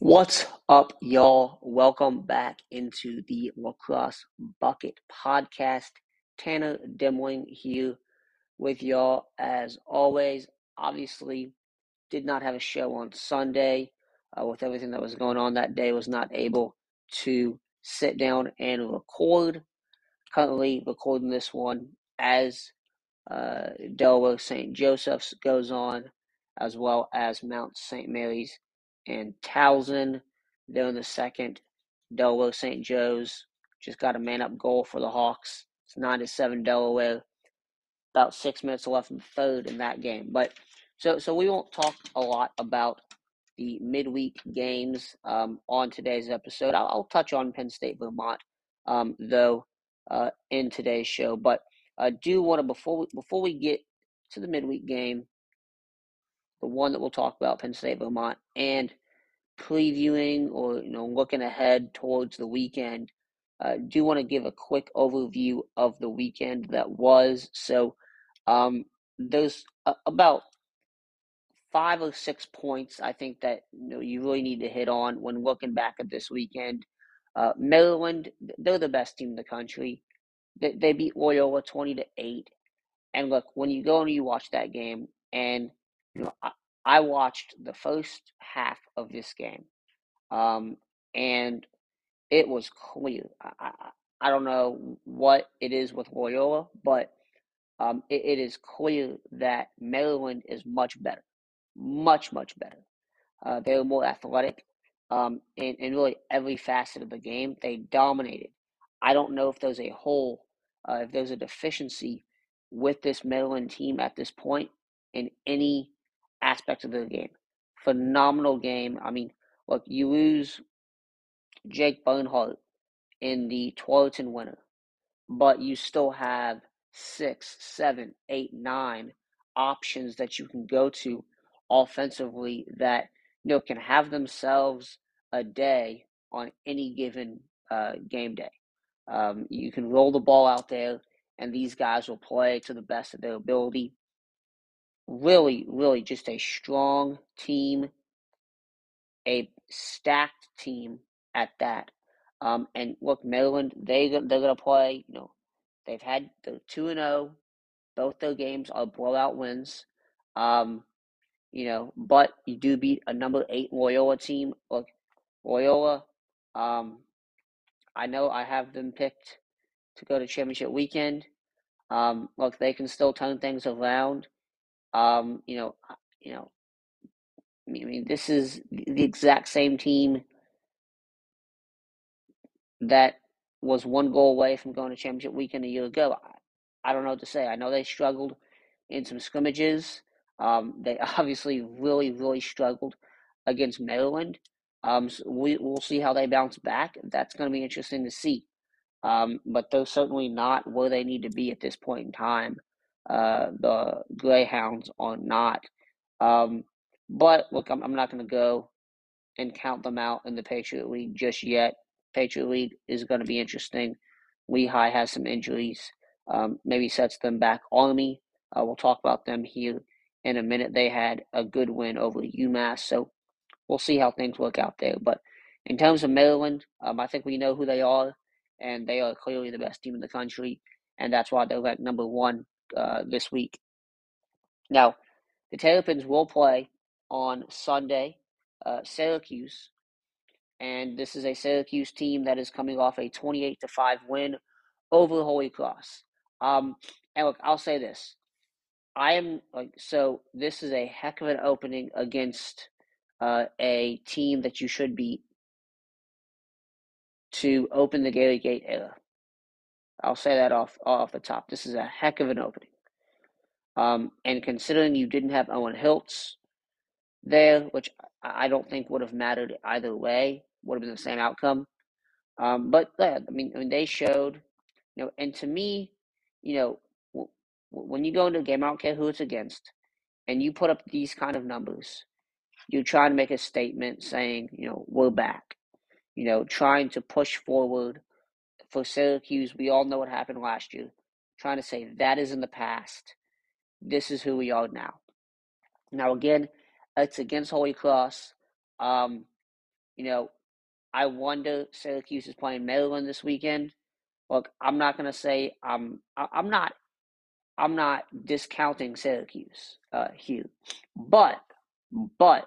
What's up, y'all? Welcome back into the Lacrosse Bucket Podcast. Tanner Demling here with y'all as always. Obviously, did not have a show on Sunday uh, with everything that was going on that day. Was not able to sit down and record. Currently recording this one as uh, Delaware St. Joseph's goes on, as well as Mount St. Mary's and Towson. They're in the second. Delaware St. Joe's just got a man up goal for the Hawks. It's 9 to 7 Delaware. About six minutes left in the third in that game. But so so we won't talk a lot about the midweek games um, on today's episode. I'll, I'll, touch on Penn State Vermont um, though uh, in today's show, but I do want to before we, before we get to the midweek game, the one that we'll talk about, Penn State Vermont, and previewing or you know looking ahead towards the weekend. Uh, do want to give a quick overview of the weekend that was. So um, there's a, about five or six points I think that you know you really need to hit on when looking back at this weekend. Uh, Maryland, they're the best team in the country. They, they beat Loyola twenty to eight. And look, when you go and you watch that game, and you know, I, I watched the first half of this game, um, and it was clear. I, I, I don't know what it is with Loyola, but um, it, it is clear that Maryland is much better, much much better. Uh, they were more athletic um, in, in really every facet of the game. They dominated. I don't know if there's a hole, uh, if there's a deficiency with this Maryland team at this point in any aspect of the game. Phenomenal game. I mean, look, you lose Jake Bernhardt in the Tewaaraton winner, but you still have six, seven, eight, nine options that you can go to offensively that you know can have themselves a day on any given uh, game day. Um, you can roll the ball out there, and these guys will play to the best of their ability. Really, really, just a strong team, a stacked team at that. Um, and look, Maryland, they they're gonna play. You know, they've had the two and zero. Oh, both their games are blowout wins. Um, you know, but you do beat a number eight Loyola team. Look, Loyola, um, I know I have them picked to go to championship weekend. Um, look, they can still turn things around. Um, you know, you know, I mean, this is the exact same team that was one goal away from going to championship weekend a year ago. I, I don't know what to say. I know they struggled in some scrimmages. Um, they obviously really, really struggled against Maryland. Um, so we we'll see how they bounce back. That's going to be interesting to see. Um, but they're certainly not where they need to be at this point in time. Uh, the Greyhounds or not. Um, but look, I'm, I'm not going to go and count them out in the Patriot League just yet. Patriot League is going to be interesting. Lehigh has some injuries, um, maybe sets them back. Army, uh, we'll talk about them here in a minute. They had a good win over UMass, so we'll see how things work out there. But in terms of Maryland, um, I think we know who they are, and they are clearly the best team in the country, and that's why they're ranked number one uh, this week. Now, the Terrapins will play on Sunday. Uh, Syracuse and this is a Syracuse team that is coming off a 28 to 5 win over Holy Cross. Um, and look, I'll say this. I am like so this is a heck of an opening against uh, a team that you should beat to open the Gary Gait era. I'll say that off off the top. This is a heck of an opening. Um, and considering you didn't have Owen Hiltz there, which I don't think would have mattered either way, would have been the same outcome. Um, but yeah, I mean, I mean, they showed, you know, and to me, you know, w- when you go into a game, I don't care who it's against, and you put up these kind of numbers, you're trying to make a statement saying, you know, we're back. You know, trying to push forward for Syracuse. We all know what happened last year. Trying to say that is in the past. This is who we are now. Now, again, it's against Holy Cross. Um, you know, I wonder Syracuse is playing Maryland this weekend. Look, I'm not gonna say I'm I'm not I'm not discounting Syracuse uh, here, but but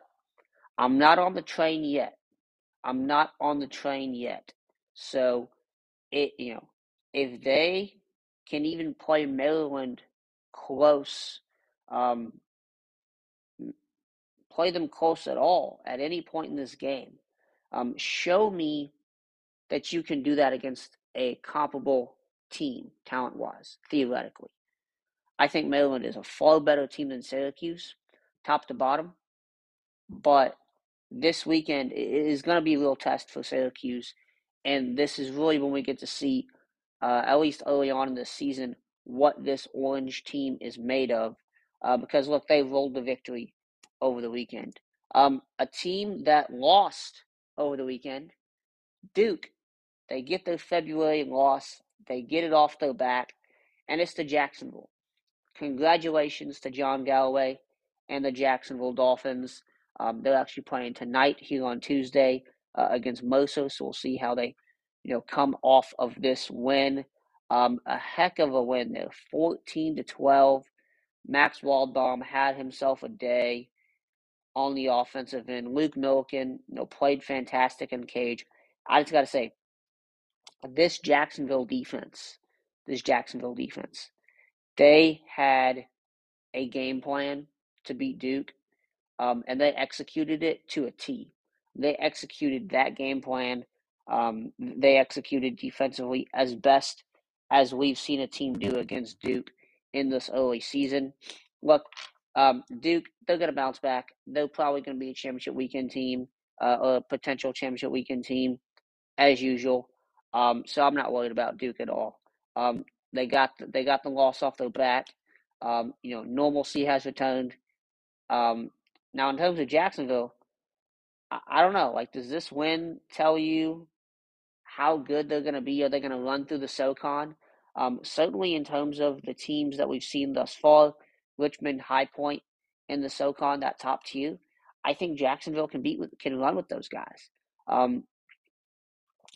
I'm not on the train yet. I'm not on the train yet. So it you know if they can even play Maryland close, um, play them close at all at any point in this game, um, show me that you can do that against a comparable team, talent wise, theoretically. I think Maryland is a far better team than Syracuse, top to bottom. But this weekend is going to be a real test for Syracuse. And this is really when we get to see, uh, at least early on in the season, what this orange team is made of. Uh, because, look, they rolled the victory over the weekend. Um, a team that lost over the weekend, Duke, they get their February loss, they get it off their back, and it's to Jacksonville. Congratulations to John Galloway and the Jacksonville Dolphins. Um, they're actually playing tonight here on Tuesday uh, against Mercer, so we'll see how they, you know, come off of this win. Um, a heck of a win there, fourteen to twelve. Max Waldbaum had himself a day on the offensive end. Luke Milliken, you know, played fantastic in cage. I just got to say, this Jacksonville defense, this Jacksonville defense, they had a game plan to beat Duke, um, and they executed it to a T. They executed that game plan. Um, they executed defensively as best as we've seen a team do against Duke in this early season. Look, um, Duke, they're going to bounce back. They're probably going to be a championship weekend team, uh, a potential championship weekend team, as usual. Um, so I'm not worried about Duke at all. Um, they got the, they got the loss off their back. Um, you know, normalcy has returned. Um, now, in terms of Jacksonville, I, don't know. Like, does this win tell you how good they're going to be? Are they going to run through the SoCon? Um, certainly, in terms of the teams that we've seen thus far, Richmond, High Point, and the SoCon, that top tier, I think Jacksonville can beat with, can run with those guys. Um,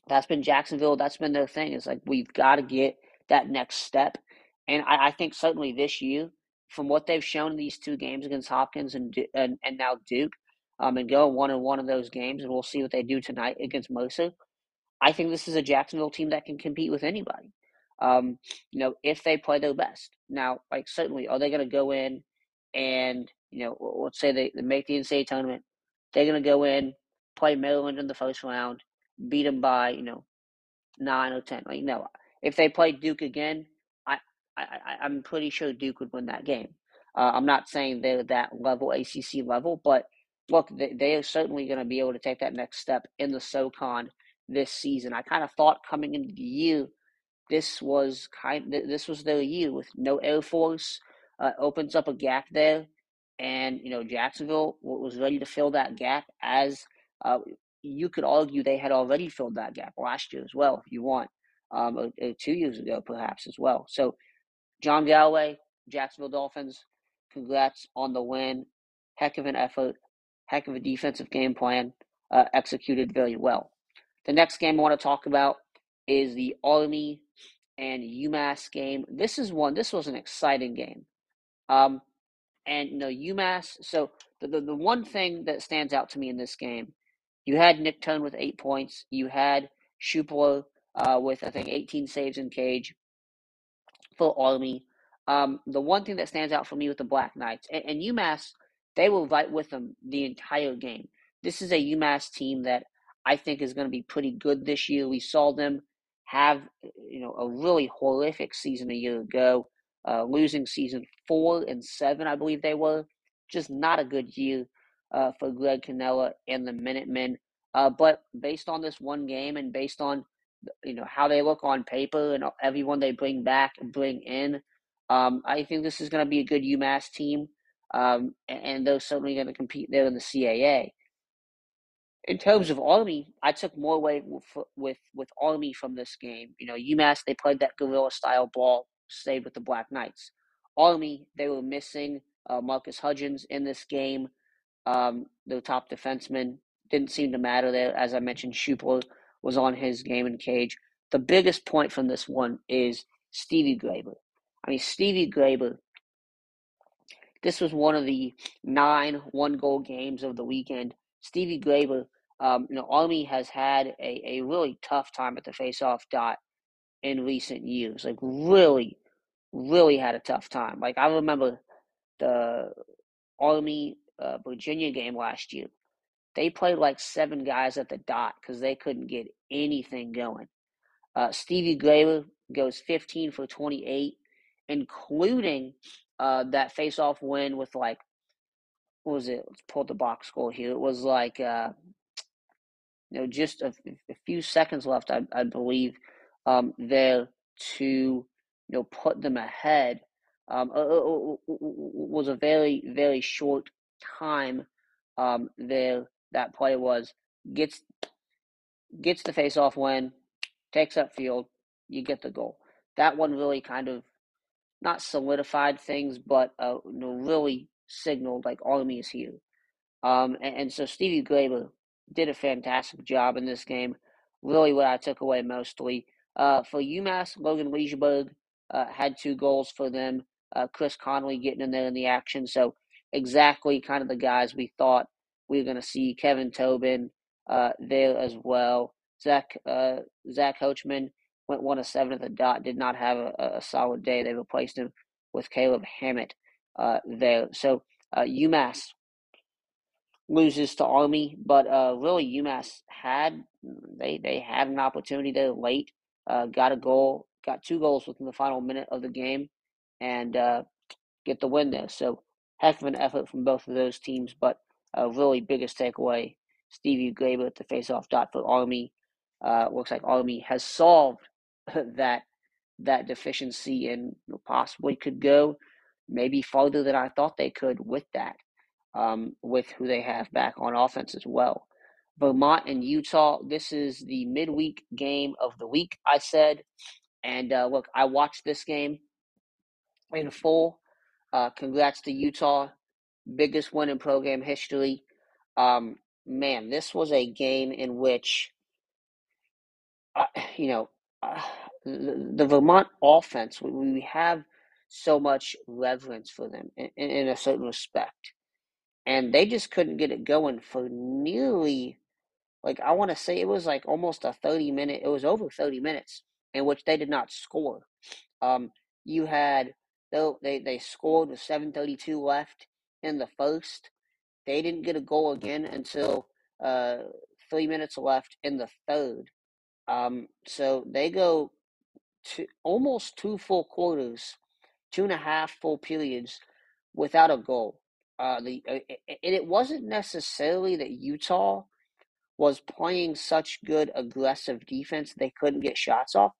that's been Jacksonville. That's been their thing. It's like we've got to get that next step. And I, I, think certainly this year, from what they've shown in these two games against Hopkins and and, and now Duke, um, and go one and one of those games, and we'll see what they do tonight against Mercer. I think this is a Jacksonville team that can compete with anybody. Um, you know, if they play their best. Now, like certainly, are they going to go in and you know, let's say they, they make the NCAA tournament, they're going to go in, play Maryland in the first round, beat them by you know nine or ten. Like no, if they play Duke again, I, I, I am pretty sure Duke would win that game. Uh, I'm not saying they're that level, ACC level, but look, they, they are certainly going to be able to take that next step in the SoCon this season. I kind of thought coming into the year, this was kind, this was their year with no Air Force, uh, opens up a gap there, and you know Jacksonville was ready to fill that gap as uh, you could argue they had already filled that gap last year as well, if you want um, or, or two years ago, perhaps as well. So, John Galloway, Jacksonville Dolphins, congrats on the win. Heck of an effort, heck of a defensive game plan, uh, executed very well. The next game I want to talk about is the Army and UMass game. This is one. This was an exciting game. Um, and you know UMass. So the, the the one thing that stands out to me in this game, you had Nick Tone with eight points. You had Shupler uh, with I think 18 saves in cage for Army. Um, the one thing that stands out for me with the Black Knights and, and UMass, they will fight with them the entire game. This is a UMass team that I think is going to be pretty good this year. We saw them have you know a really horrific season a year ago, uh, losing season four and seven, I believe they were. Just not a good year uh, for Greg Cannella and the Minutemen. Uh, but based on this one game and based on you know how they look on paper and everyone they bring back and bring in. Um, I think this is going to be a good UMass team, um, and they're certainly going to compete there in the CAA. In terms of Army, I took more away with, with with Army from this game. You know, UMass they played that guerrilla style ball, stayed with the Black Knights. Army they were missing uh, Marcus Hudgens in this game, um, top defenseman, didn't seem to matter there. As I mentioned, Shupler was on his game in cage. The biggest point from this one is Stevie Glaber. I mean, Stevie Glaber, this was one of the nine one goal games of the weekend. Stevie Glaber, um, you know, Army has had a, a really tough time at the faceoff dot in recent years. Like, really, really had a tough time. Like, I remember the Army uh, Virginia game last year. They played like seven guys at the dot because they couldn't get anything going. Uh, Stevie Glaber goes 15 for 28, including uh, that face-off win with like, what was it? Let's pull the box score here. It was like, uh, you know, just a, a, few seconds left, I, I believe, um, there to, you know, put them ahead. Um, uh, uh, uh, was a very, very short time um, there that play was gets gets the face off win, takes up field, you get the goal. That one really kind of not solidified things, but uh, you know, really signaled like Army is here. Um, and, and, so Stevie Glaber did a fantastic job in this game. Really, what I took away mostly uh, for UMass, Logan Leisberg uh, had two goals for them. Uh, Chris Connolly getting in there in the action. So exactly kind of the guys we thought we were going to see. Kevin Tobin uh, there as well. Zach uh, Zach Coachman went one of seven at the dot. Did not have a, a solid day. They replaced him with Caleb Hammett uh, there. So uh, UMass loses to Army, but uh, really UMass had they they had an opportunity there late. Uh, got a goal, got two goals within the final minute of the game, and uh, get the win there. So heck of an effort from both of those teams. But uh, really biggest takeaway: Stevie Glaber at the faceoff dot for Army. Uh, looks like Army has solved that that deficiency and possibly could go maybe farther than I thought they could with that, um, with who they have back on offense as well. Vermont and Utah. This is the midweek game of the week. I said, and uh, look, I watched this game in full. Uh, congrats to Utah, biggest win in program history. Um, man, this was a game in which, uh, you know, the, Vermont offense, we, we, have so much reverence for them in, in a certain respect. And they just couldn't get it going for nearly, like, I want to say it was like almost a 30 minute, it was over 30 minutes in which they did not score. Um, you had, though, they, they scored with 732 left in the first. They didn't get a goal again until uh, three minutes left in the third. Um, so they go to almost two full quarters, two and a half full periods without a goal. Uh, the uh, and it wasn't necessarily that Utah was playing such good aggressive defense they couldn't get shots off.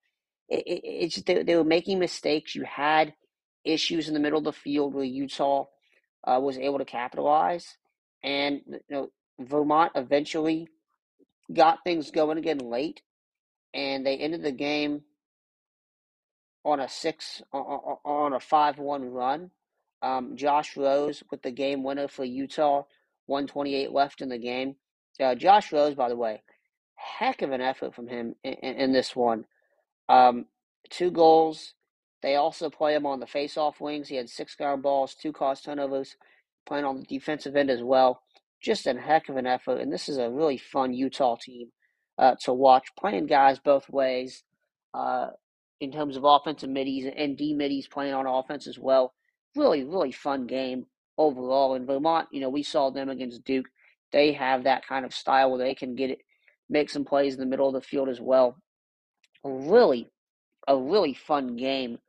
It, it, it's they, they were making mistakes. You had issues in the middle of the field where Utah uh, was able to capitalize, and you know Vermont eventually got things going again late, and they ended the game on a six on a five one run. Um, Josh Rose with the game winner for Utah, one twenty eight left in the game. Uh, Josh Rose, by the way, heck of an effort from him in, in, in this one. Um, two goals. They also play him on the face-off wings. He had six ground balls, two cost turnovers, playing on the defensive end as well just a heck of an effort. And this is a really fun Utah team uh, to watch, playing guys both ways uh, in terms of offensive middies and D middies playing on offense as well. Really, really fun game overall. In Vermont, you know, we saw them against Duke. They have that kind of style where they can get it, make some plays in the middle of the field as well. A really, a really fun game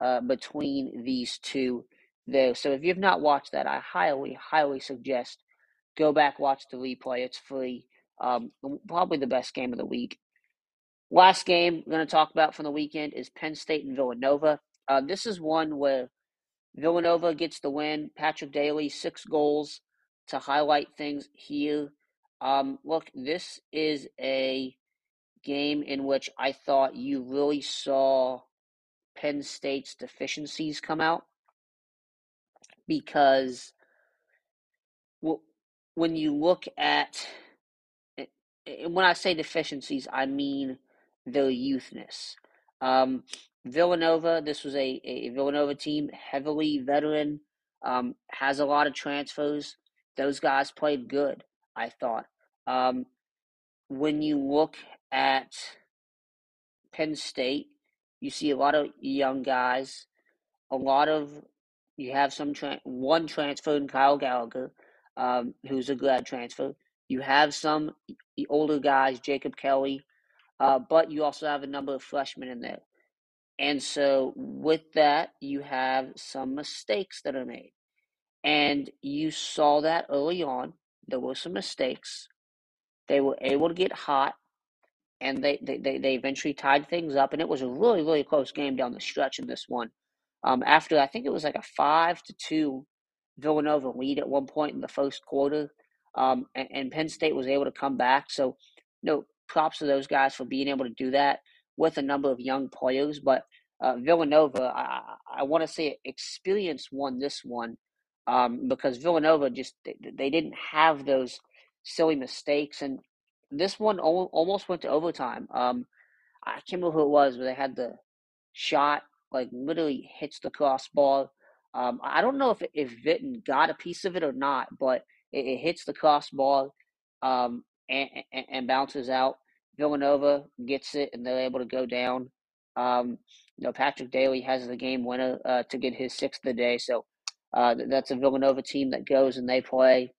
uh, between these two there. So if you've not watched that, I highly, highly suggest Go back, watch the replay. It's free. Um, probably the best game of the week. Last game we're going to talk about from the weekend is Penn State and Villanova. Uh, this is one where Villanova gets the win. Patrick Daly, six goals to highlight things here. Um, look, this is a game in which I thought you really saw Penn State's deficiencies come out because when you look at when I say deficiencies, I mean their youthness. Um, Villanova, this was a, a Villanova team, heavily veteran, um, has a lot of transfers. Those guys played good, I thought. Um, when you look at Penn State, you see a lot of young guys, a lot of you have some tra- one transfer in Kyle Gallagher, um, who's a grad transfer. You have some the older guys, Jacob Kelly, uh, but you also have a number of freshmen in there. And so with that, you have some mistakes that are made. And you saw that early on. There were some mistakes. They were able to get hot and they, they, they, they eventually tied things up. And it was a really, really close game down the stretch in this one. Um, after I think it was like a five to two Villanova lead at one point in the first quarter, um, and, and, Penn State was able to come back. So, you know, props to those guys for being able to do that with a number of young players. But uh, Villanova, I, I want to say experience won this one um, because Villanova just they, they didn't have those silly mistakes, and this one almost went to overtime. Um, I can't remember who it was, but they had the shot like literally hits the crossbar. Um, I don't know if if Vitten got a piece of it or not, but it, it hits the crossbar um, and, and, and, bounces out. Villanova gets it, and they're able to go down. Um, you know, Patrick Daly has the game winner uh, to get his sixth of the day. So uh, that's a Villanova team that goes and they play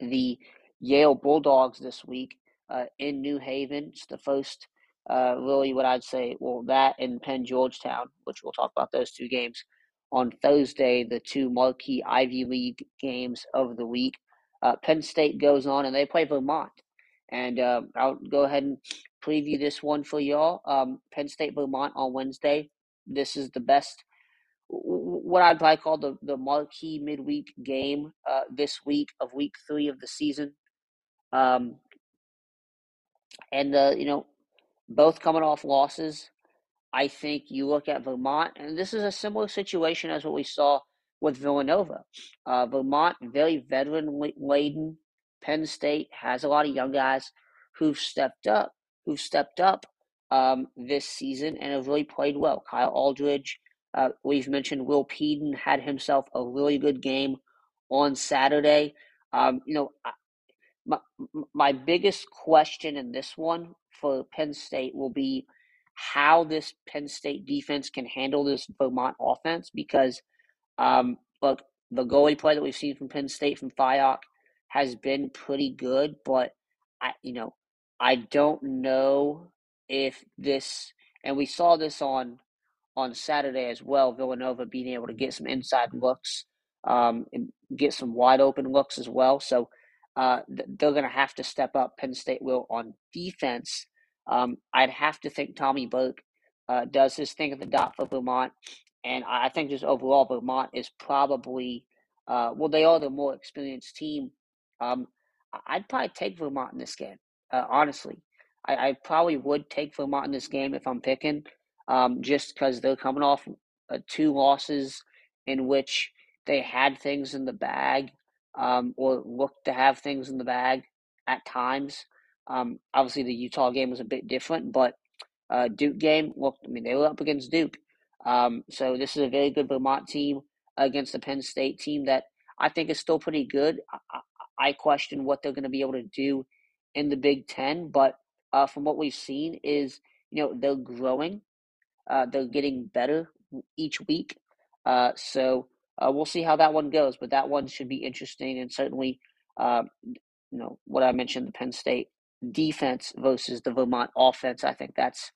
the Yale Bulldogs this week uh, in New Haven. It's the first, uh, really, what I'd say, well, that in Penn Georgetown, which we'll talk about those two games on Thursday, the two marquee Ivy League games of the week. Uh, Penn State goes on and they play Vermont. And uh, I'll go ahead and preview this one for y'all. Um, Penn State Vermont on Wednesday. This is the best, what I'd probably call the, the marquee midweek game uh, this week of week three of the season. Um, and, uh, you know, both coming off losses. I think you look at Vermont, and this is a similar situation as what we saw with Villanova. Uh, Vermont, very veteran laden. Penn State has a lot of young guys who've stepped up, who've stepped up um, this season and have really played well. Kyle Aldridge, uh, we've mentioned Will Peden had himself a really good game on Saturday. Um, you know, my, my biggest question in this one for Penn State will be how this Penn State defense can handle this Vermont offense because, um, look, the goalie play that we've seen from Penn State from Fiok has been pretty good, but I, you know, I don't know if this, and we saw this on on Saturday as well. Villanova being able to get some inside looks, um, and get some wide open looks as well. So uh, they're going to have to step up. Penn State will on defense. Um, I'd have to think Tommy Burke uh, does his thing at the dot for Vermont, and I think just overall Vermont is probably uh, well they are the more experienced team. Um, I'd probably take Vermont in this game. Uh, honestly, I, I, probably would take Vermont in this game if I'm picking, um, just because they're coming off uh, two losses in which they had things in the bag um, or looked to have things in the bag at times. Um, obviously, the Utah game was a bit different, but uh, Duke game, look, I mean, they were up against Duke. Um, so this is a very good Vermont team against the Penn State team that I think is still pretty good. I, I question what they're going to be able to do in the Big Ten, but uh, from what we've seen is, you know, they're growing. Uh, they're getting better each week. Uh, so uh, we'll see how that one goes, but that one should be interesting and certainly, uh, you know, what I mentioned the Penn State defense versus the Vermont offense. I think that's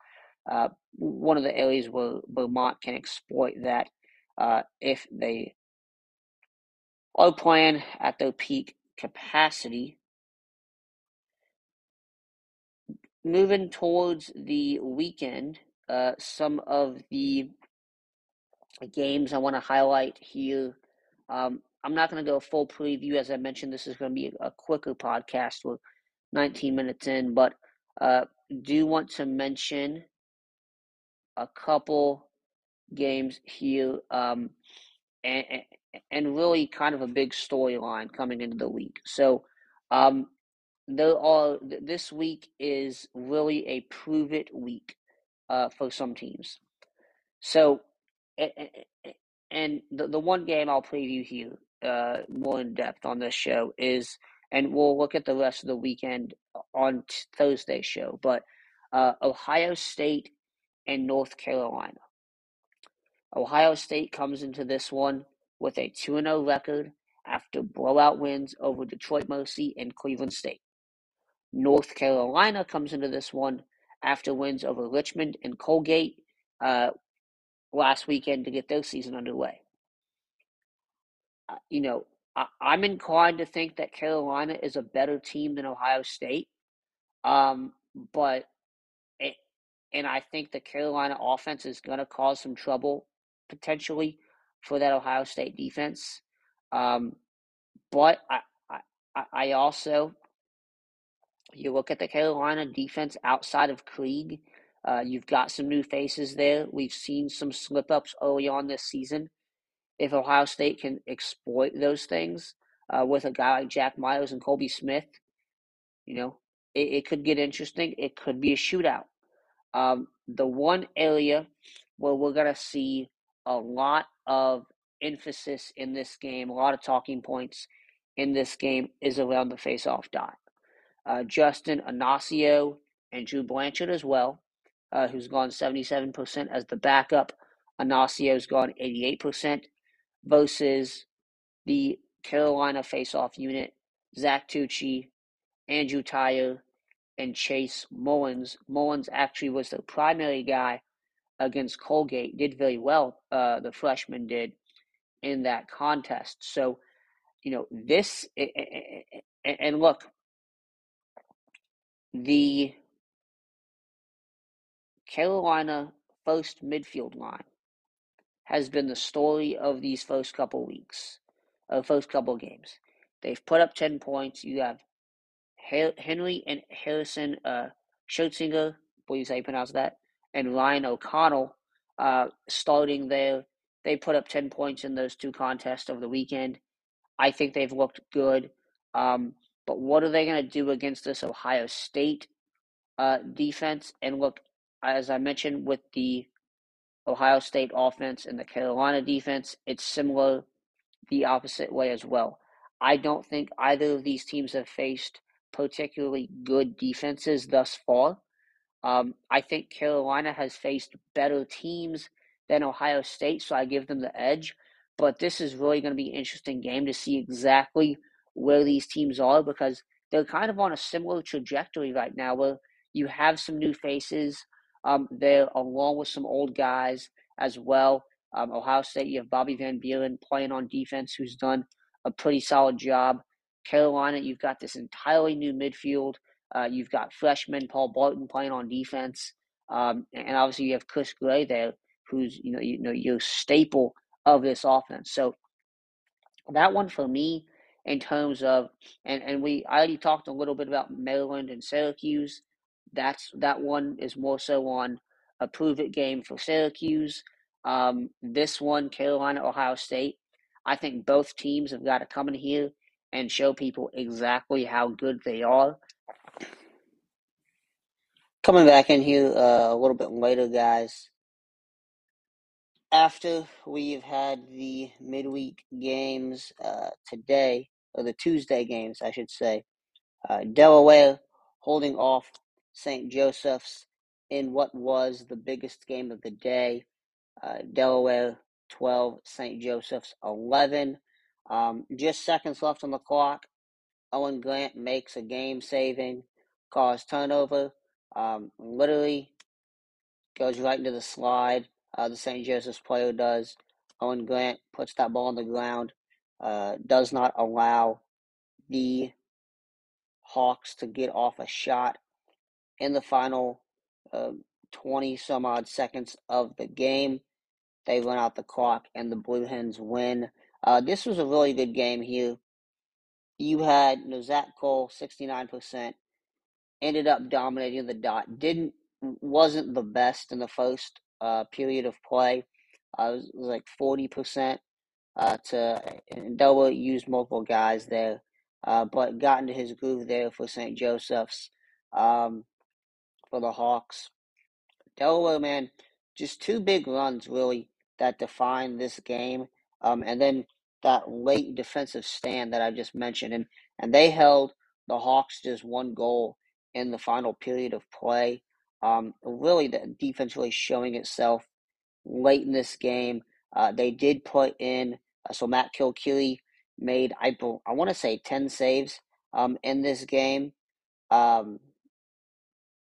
uh, one of the areas where Vermont can exploit that uh, if they are playing at their peak capacity. Moving towards the weekend, uh, some of the games I want to highlight here. Um, I'm not going to go full preview. As I mentioned, this is going to be a, quicker podcast. We're 19 minutes in, but uh, do want to mention a couple games here um, and, and really kind of a big storyline coming into the week. So, um, there are this week is really a prove it week uh, for some teams. So, and the the one game I'll preview here uh, more in depth on this show is, and we'll look at the rest of the weekend on Thursday's show. But uh, Ohio State and North Carolina. Ohio State comes into this one with a 2 0 record after blowout wins over Detroit Mercy and Cleveland State. North Carolina comes into this one after wins over Richmond and Colgate uh, last weekend to get their season underway. Uh, you know, I, am inclined to think that Carolina is a better team than Ohio State, um, but it, and I think the Carolina offense is going to cause some trouble potentially for that Ohio State defense. Um, but I, I, I also, you look at the Carolina defense outside of Krieg, uh, you've got some new faces there. We've seen some slip ups early on this season. If Ohio State can exploit those things uh, with a guy like Jack Miles and Colby Smith, you know, it, it could get interesting. It could be a shootout. Um, the one area where we're going to see a lot of emphasis in this game, a lot of talking points in this game is around the face-off dot. Uh, Justin Inacio and Drew Blanchard as well, uh, who's gone 77% as the backup. Inacio's gone 88% versus the Carolina face-off unit, Zach Tucci, Andrew Tyre, and Chase Mullins. Mullins actually was the primary guy against Colgate, did very well, uh, the freshman did in that contest. So, you know, this, and look, the Carolina first midfield line has been the story of these first couple weeks, of first couple games. They've put up 10 points. You have Henry and Harrison uh, Schertzinger, please how you pronounce that, and Ryan O'Connell uh, starting there. They put up 10 points in those two contests over the weekend. I think they've looked good. Um, but what are they going to do against this Ohio State uh, defense? And look, as I mentioned with the Ohio State offense and the Carolina defense, it's similar the opposite way as well. I don't think either of these teams have faced particularly good defenses thus far. Um, I think Carolina has faced better teams than Ohio State, so I give them the edge. But this is really going to be an interesting game to see exactly where these teams are because they're kind of on a similar trajectory right now where you have some new faces um, there along with some old guys as well. Um, Ohio State, you have Bobby Van Buren playing on defense who's done a pretty solid job. Carolina, you've got this entirely new midfield. Uh, you've got freshman Paul Barton playing on defense, um, and obviously you have Chris Gray there, who's you know you know your staple of this offense. So that one for me, in terms of and and we I already talked a little bit about Maryland and Syracuse. That's that one is more so on a prove it game for Syracuse. Um, this one, Carolina, Ohio State. I think both teams have got to come in here and show people exactly how good they are. Coming back in here uh, a little bit later, guys. After we've had the midweek games uh, today, or the Tuesday games, I should say, uh, Delaware holding off St. Joseph's in what was the biggest game of the day. Uh, Delaware 12, St. Joseph's 11. Um, just seconds left on the clock. Owen Grant makes a game saving, cause turnover. Um, literally goes right into the slide. Uh, the St. Joseph's player does. Owen Grant puts that ball on the ground. Uh, does not allow the Hawks to get off a shot in the final uh, 20 some odd seconds of the game. They run out the clock and the Blue Hens win. Uh, this was a really good game here. You had you know, Zach Cole, 69%, ended up dominating the dot. Didn't wasn't the best in the first uh, period of play. Uh, it, was, was like 40% uh, to, and Delaware used multiple guys there. uh, but got into his groove there for St. Joseph's um, for the Hawks. Delaware, man, just two big runs really that define this game, um, and then that late defensive stand that I just mentioned, and and they held the Hawks just one goal in the final period of play. Um, really, the defense really showing itself late in this game. Uh, they did put in uh, so Matt Kilkeely made I I want to say ten saves um, in this game. Um,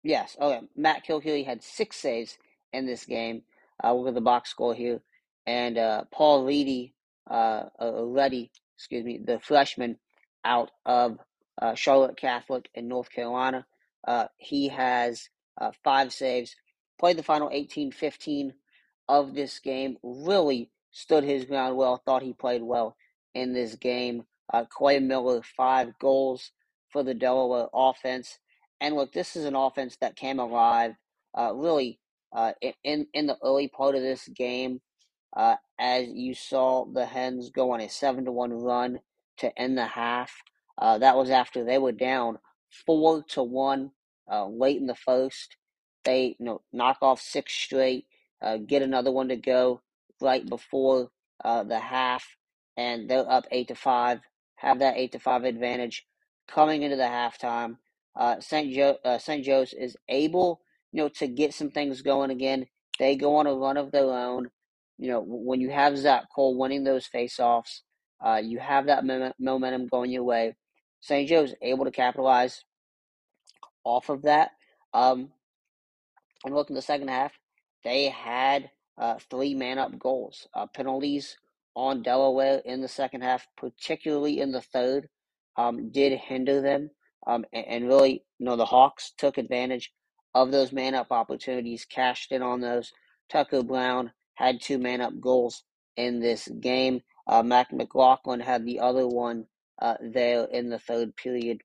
Yes. Okay. Matt Kilkeely had six saves in this game. Uh, look at the box score here. And uh, Paul Reedy, uh, excuse me, the freshman out of uh, Charlotte Catholic in North Carolina, uh, he has uh, five saves. Played the final 18 15 of this game. Really stood his ground well. Thought he played well in this game. Clay Miller, five goals for the Delaware offense. And look, this is an offense that came alive uh, really uh, in in the early part of this game, uh, as you saw the Hens go on a seven to one run to end the half. Uh, that was after they were down four to one uh, late in the first. They you know knock off six straight, uh, get another one to go right before the half, and they're up eight to five. Have that eight to five advantage coming into the halftime uh, St. Jo- uh, St. Joe's is able, you know, to get some things going again. They go on a run of their own. You know, when you have Zach Cole winning those faceoffs, uh, you have that mem- momentum going your way. St. Joe's able to capitalize off of that. Um, and look in the second half, they had uh, three man up goals, uh, penalties on Delaware in the second half, particularly in the third, um, did hinder them. Um, and, and, really, you know, the Hawks took advantage of those man up opportunities, cashed in on those. Tucker Brown had two man up goals in this game. Uh, Mac McLaughlin had the other one uh, there in the third period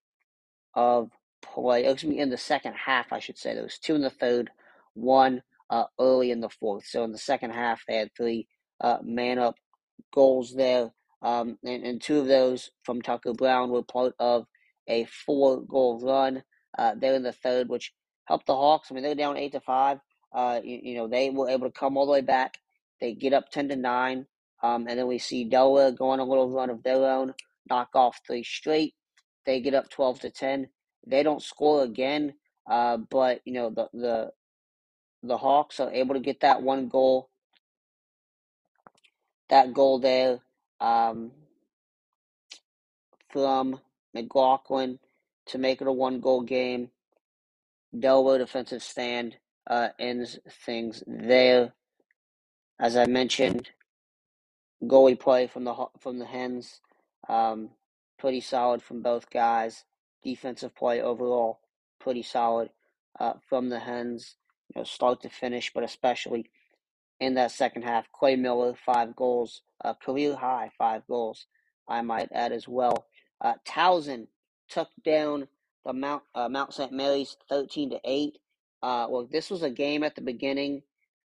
of play. Excuse me, in the second half, I should say. There was two in the third, one uh, early in the fourth. So in the second half, they had three uh, man up goals there. Um, and, and two of those from Tucker Brown were part of a four goal run uh, there in the third, which helped the Hawks. I mean, they're down eight to five. Uh, you, you, know, they were able to come all the way back. They get up ten to nine, um, and then we see Delaware go on a little run of their own, knock off three straight. They get up twelve to ten. They don't score again, uh, but you know the the the Hawks are able to get that one goal. That goal there um, from McLaughlin to make it a one goal game. Delaware defensive stand uh, ends things there. As I mentioned, goalie play from the from the Hens, um, pretty solid from both guys. Defensive play overall, pretty solid uh, from the Hens, you know, start to finish, but especially in that second half. Clay Miller, five goals, uh, career high, five goals, I might add as well. Uh, Towson took down the Mount uh, Mount St. Mary's thirteen to eight. Uh, well, this was a game at the beginning.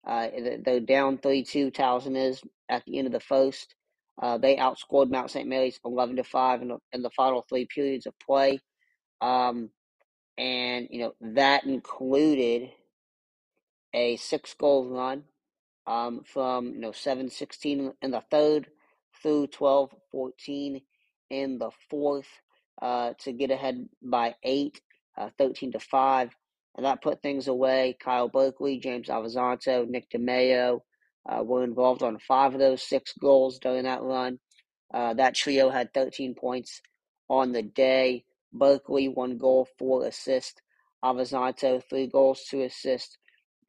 Uh, they're down three two. Towson is at the end of the first. Uh, they outscored Mount St. Mary's eleven to five in the, in the final three periods of play. Um, and you know that included a six goal run um, from you know 7-16 in the third through 12-14 in the fourth uh, to get ahead by eight, uh, 13 to 5. And that put things away. Kyle Berkeley, James Avazanto, Nick DeMeo uh, were involved on five of those six goals during that run. Uh, that trio had 13 points on the day. Berkeley, one goal, four assists. Avazanto, three goals, two assists.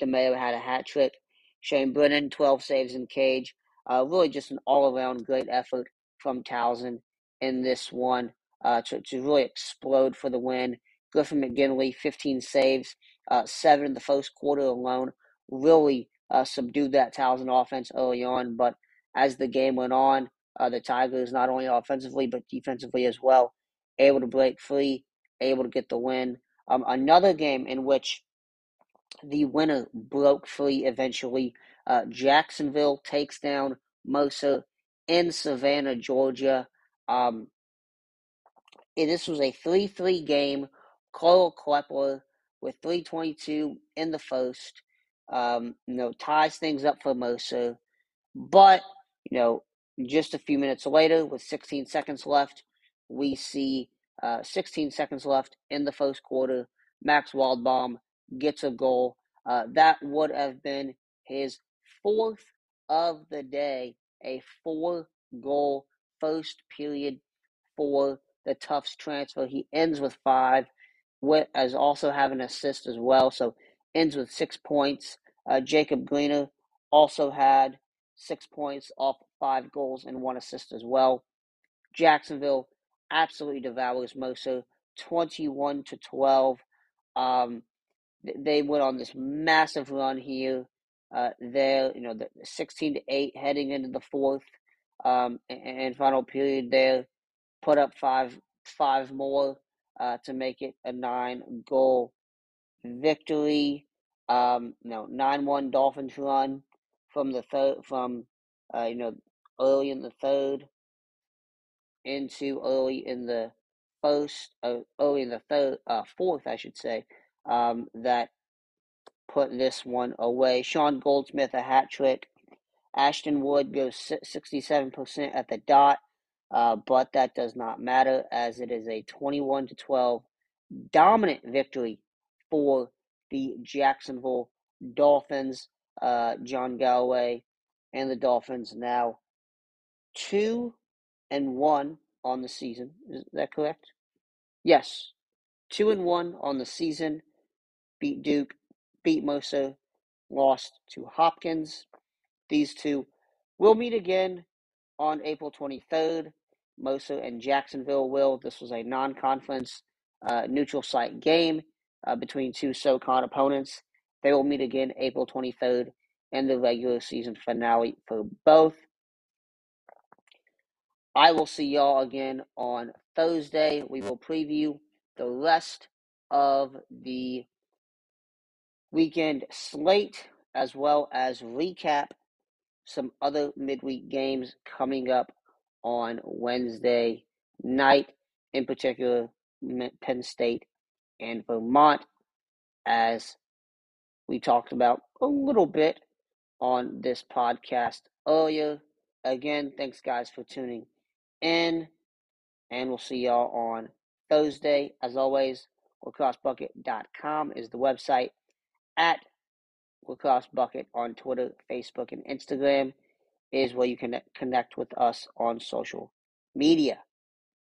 DeMeo had a hat trick. Shane Brennan, 12 saves in cage. Uh, really just an all around great effort from Towson in this one uh, to, to really explode for the win. Griffin McGinley, 15 saves, uh, seven in the first quarter alone, really uh, subdued that Towson offense early on. But as the game went on, uh, the Tigers, not only offensively but defensively as well, able to break free, able to get the win. Um, another game in which the winner broke free eventually. Uh, Jacksonville takes down Mercer in Savannah, Georgia. Um, this was a 3 3 game. Carl Klepper with 322 in the first. Um, you know, ties things up for Mercer. But, you know, just a few minutes later, with 16 seconds left, we see uh, 16 seconds left in the first quarter. Max Waldbaum gets a goal. Uh, that would have been his fourth of the day, a four goal first period for the Tufts transfer. He ends with five, as also having an assist as well. So ends with six points. Uh, Jacob Greener also had six points off five goals and one assist as well. Jacksonville absolutely devours Mercer, 21 to 12. Um, they went on this massive run here. Uh, there, you know, the 16 to 8 heading into the fourth um, and, final period there, put up five five more uh, to make it a nine goal victory. Um, you know, nine one Dolphins run from the third from uh, you know early in the third into early in the first, uh, early in the third, uh, fourth, I should say. Um, that put this one away. Sean Goldsmith a hat trick. Ashton Wood goes 67% at the dot, uh, but that does not matter as it is a 21 to 12 dominant victory for the Jacksonville Dolphins. Uh, John Galloway and the Dolphins now two and one on the season. Is that correct? Yes, two and one on the season. Beat Duke, beat Mercer, lost to Hopkins. These two will meet again on April 23rd. Mercer and Jacksonville will. This was a non conference uh, neutral site game uh, between two SOCON opponents. They will meet again April 23rd and the regular season finale for both. I will see y'all again on Thursday. We will preview the rest of the weekend slate as well as recap some other midweek games coming up on Wednesday night, in particular Penn State and Vermont, as we talked about a little bit on this podcast earlier. Again, thanks guys for tuning in, and we'll see y'all on Thursday. As always, lacrossebucket.com is the website at lacrosse bucket on Twitter, Facebook, and Instagram is where you can connect with us on social media.